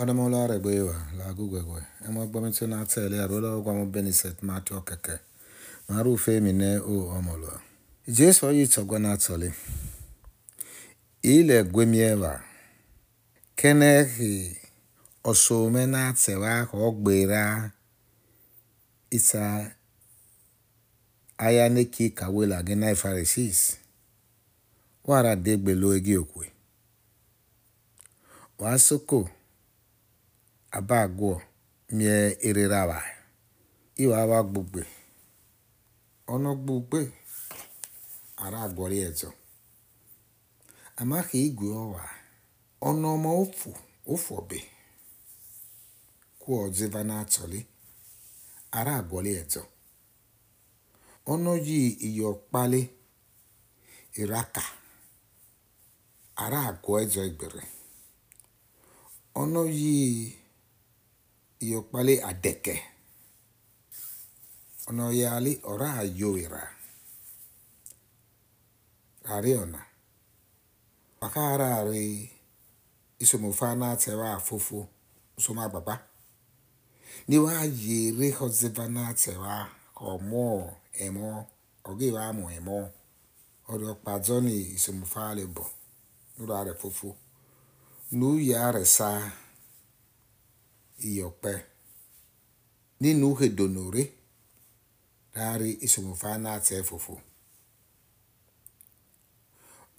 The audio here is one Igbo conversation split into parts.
adamula regbewa lagugwegwe emagbamitso na tele arola ogwamo beniset mati okeke marufe mine o omolwa jesu na tsoli ile gwemiewa kenehi osome na tsewa ka ogbera isa aya neki kawela gị na farisis wara wasoko abagoa mie ererava iwava gbugbe onogbugbe araguoriezo amahe iguova onoma ofu ofuobe kuoziva natsoli yi iyo iyokpale iraka ara agwọ araguezo egbere yi. yokpali adeke ọ̀nà yali ọ̀rá ayoira ari ọ̀nà wakara ari isomofa n'atẹwa afofo nsoma baba ni wa yere họziva n'atẹwa ọmọ ẹmọ ọgewa amọ ẹmọ ọdọ kpadzọ ni isomofa le bọ n'ụlọ arẹ fofo n'uyi arẹ iyọ̀pẹ uhe hedonore rari isomufa naatse fofo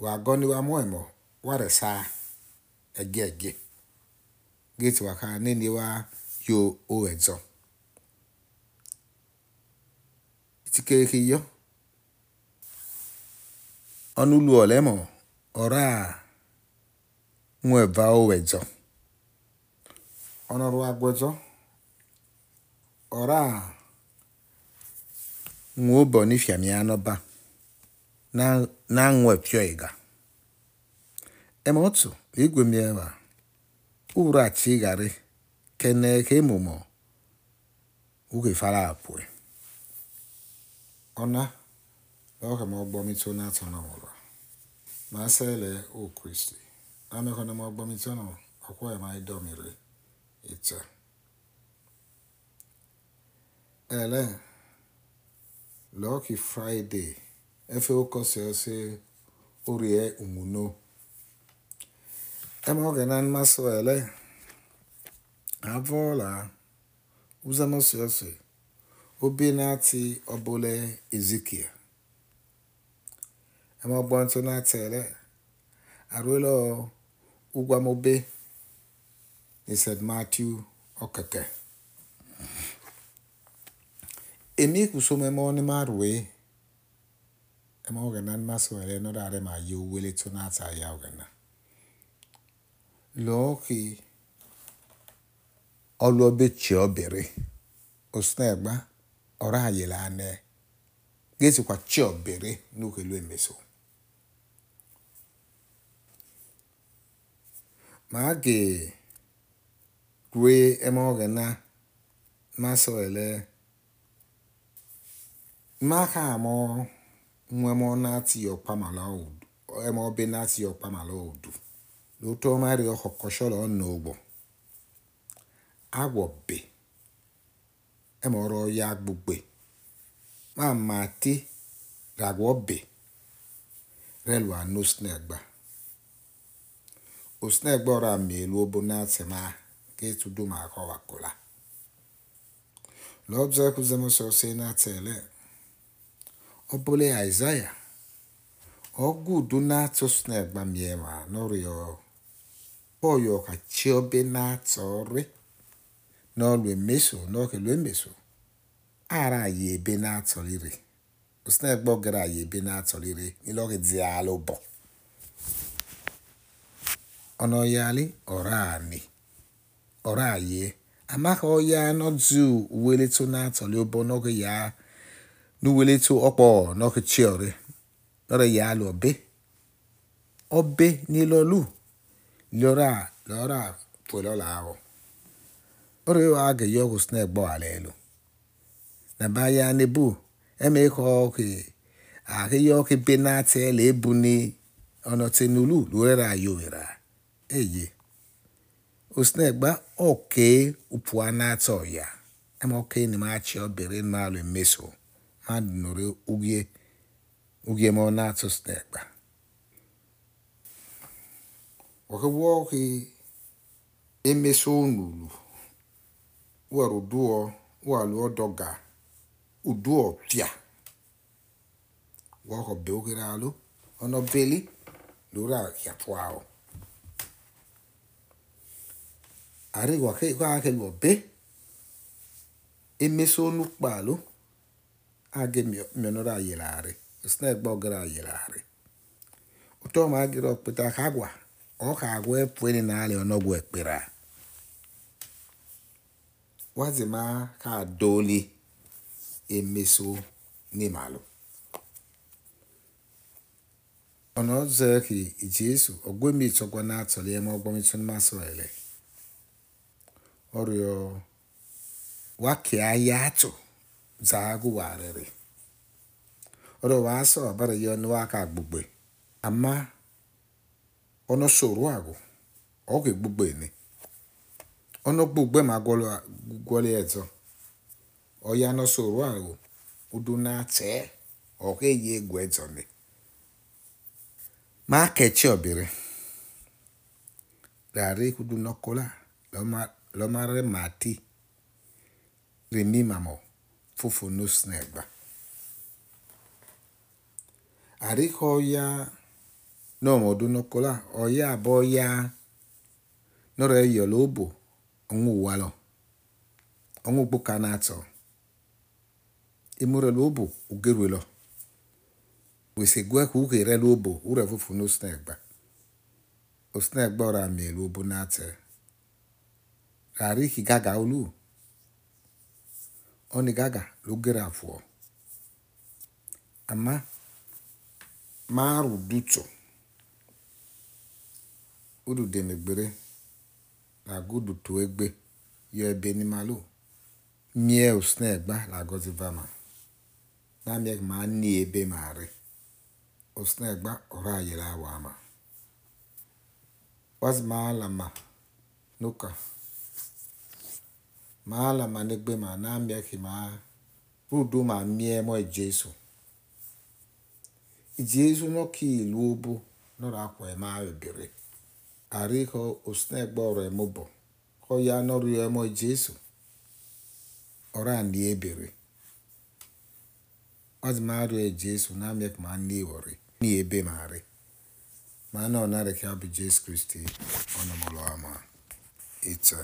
wagoni wamoemo waresa egiegi geti waka nini wa yo owedzo itikeke yọ ọnụ ulu olemo ọra nweva owedzo ọ̀nàrọ̀ àgbẹ̀jọ́ ọ̀rá ŋwo bọ̀ ní fìàmì ànọ́bà náà ŋwo ẹ̀pìọ̀ ìgà ẹ̀mà ọ̀tù ìgwè mi ẹ̀wà ụrụ achị gharị kene ka emume uge fara apụe ọna ọka ma ọgbọ mịtụ na atọ na nwụrụ ma asele o kristi na amekọ ma ọgbọ mịtụ na ọkwọ ya ma ịdọ mere ìtsa ɛlɛ lɔki fraịde efe ụkọsị ọsị orie umuno ema oge na mmasị ele avọla uzamọsị ọsị obi na-atị ọbụla ezikia eme ema ọgbọntụ na-atị ele arụlọ ụgwamobe He said, Matthew Okeke. Emi kusume moni marwe. Ema ogena maswele no dare ma yu wele tunata ya ogena. Loki olobe chiobere. Osnegba ora yelane. Gesi kwa chiobere nuke lu emeso. Mage. Mage. na Kue emaoghena masoele makhamor muemonatiyokpamalaudu emobenatiyokpamalaudu lutomariokhokosholonogbo awobe emoroyagbugbe mamati rawobe relua nosnegba osnegba ọrụ a atị oramielobonatema che tu duma kova kula. L'obza kuzamo so se na tele. Opole Isaiah. Ogu duna to sneg ba miema norio. Oyo ka chiobe na tsore. No lwe meso, no ke lwe meso. Ara yebe na tsolire. Osneg bo gara yebe na tsolire. Ilo ke dialo bo. Ono yali orani. ọ̀rá yìí amaka ọya nọdụ uweleto na-atọli ụbọ n'oge ya n'uweleto ọkpọ n'oge chiore lọrọ ya alụ ọbe ọbe n'ilọlụ lọrọ a lọrọ a pụlọla ahụ ọrụ ịwa aga ya ọgwụ sna egbo ala elu na ba ya n'ebu eme ka ọkụ ahụ ya ọkụ be na-ata ele ebu ni ọnọtenulu lụrere ayọ were eye osine gba oke na-atọ ya ema oke ni ma achị obere ma lo meso ma nore ugie ugie mo natso osine gba oke wo emeso onulu wero duo wa lu odoga uduo pia wo ko be ogera alụ ono beli lora ya twao ari wake wake gobe emeso nukpalo age mionora yelare snack bogara yelare uto ma agiro pita kagwa o ka agwe pweni na ale onogwe ekpera wazima ka doli emeso nimalo ọ̀nà ọ̀zọ́ kì í jésù ọgbẹ́mìtọ́gbọ́n náà tọ̀lé ẹmọ ọgbọ́n mi tún máa sọ̀rọ̀ ẹ̀lẹ́ Ọrịa ọ wakaghị atụ zaa agụharịrị ọrịa ọ waa sọ abalị ya na ọ aka gbogboe ama ọnọdụ soro agụ ọ ga egbogbo enyi ọnọdụ gbogbo ma gwọọ ẹtọ ọya ọ ya n'ụsọ ụgbọ agụ udunna taa ọ ka eyi egwu ẹtọ ọzọ ma a ka echi obiri ọ ga lɔmare mati remi mamɔ fofo nosnegba arixɔ ya nɔmɔdonɔkɔla ɔya abɔ ya nɔrɔ yɔlɔ obo ɔŋu walɔ ɔŋu gboka natsɔ emorɛ lɔ obo ogerwe lɔ wesegue ko ugerɛ lɔ obo urɛ fofo nosnegba osnegba ɔrɛ gari ki gaga olu oni gaga ló gera vuo ama maru dutso udu demegbere lagu dutu egbe yọ ebe nimalu mie osne egba va ma na mie ma ni ebe ma re osne egba ọra yere awa ama ma lama ma No maala ala ma na miaki ma rudo ma mie mo Jésù. Jésù no ki ilu obo no ra kwa ma ebere. Ari ko osnegbo re mobo. Ko ya no ri e mo Jésù. Ora ni ebere. Ozi ma ri e Jésù na miaki ma ni wori. Ni ebe ma ri. Ma na ọ na-arịa bụ Jésù Kristi ọnụmụlụ ama ịtụ.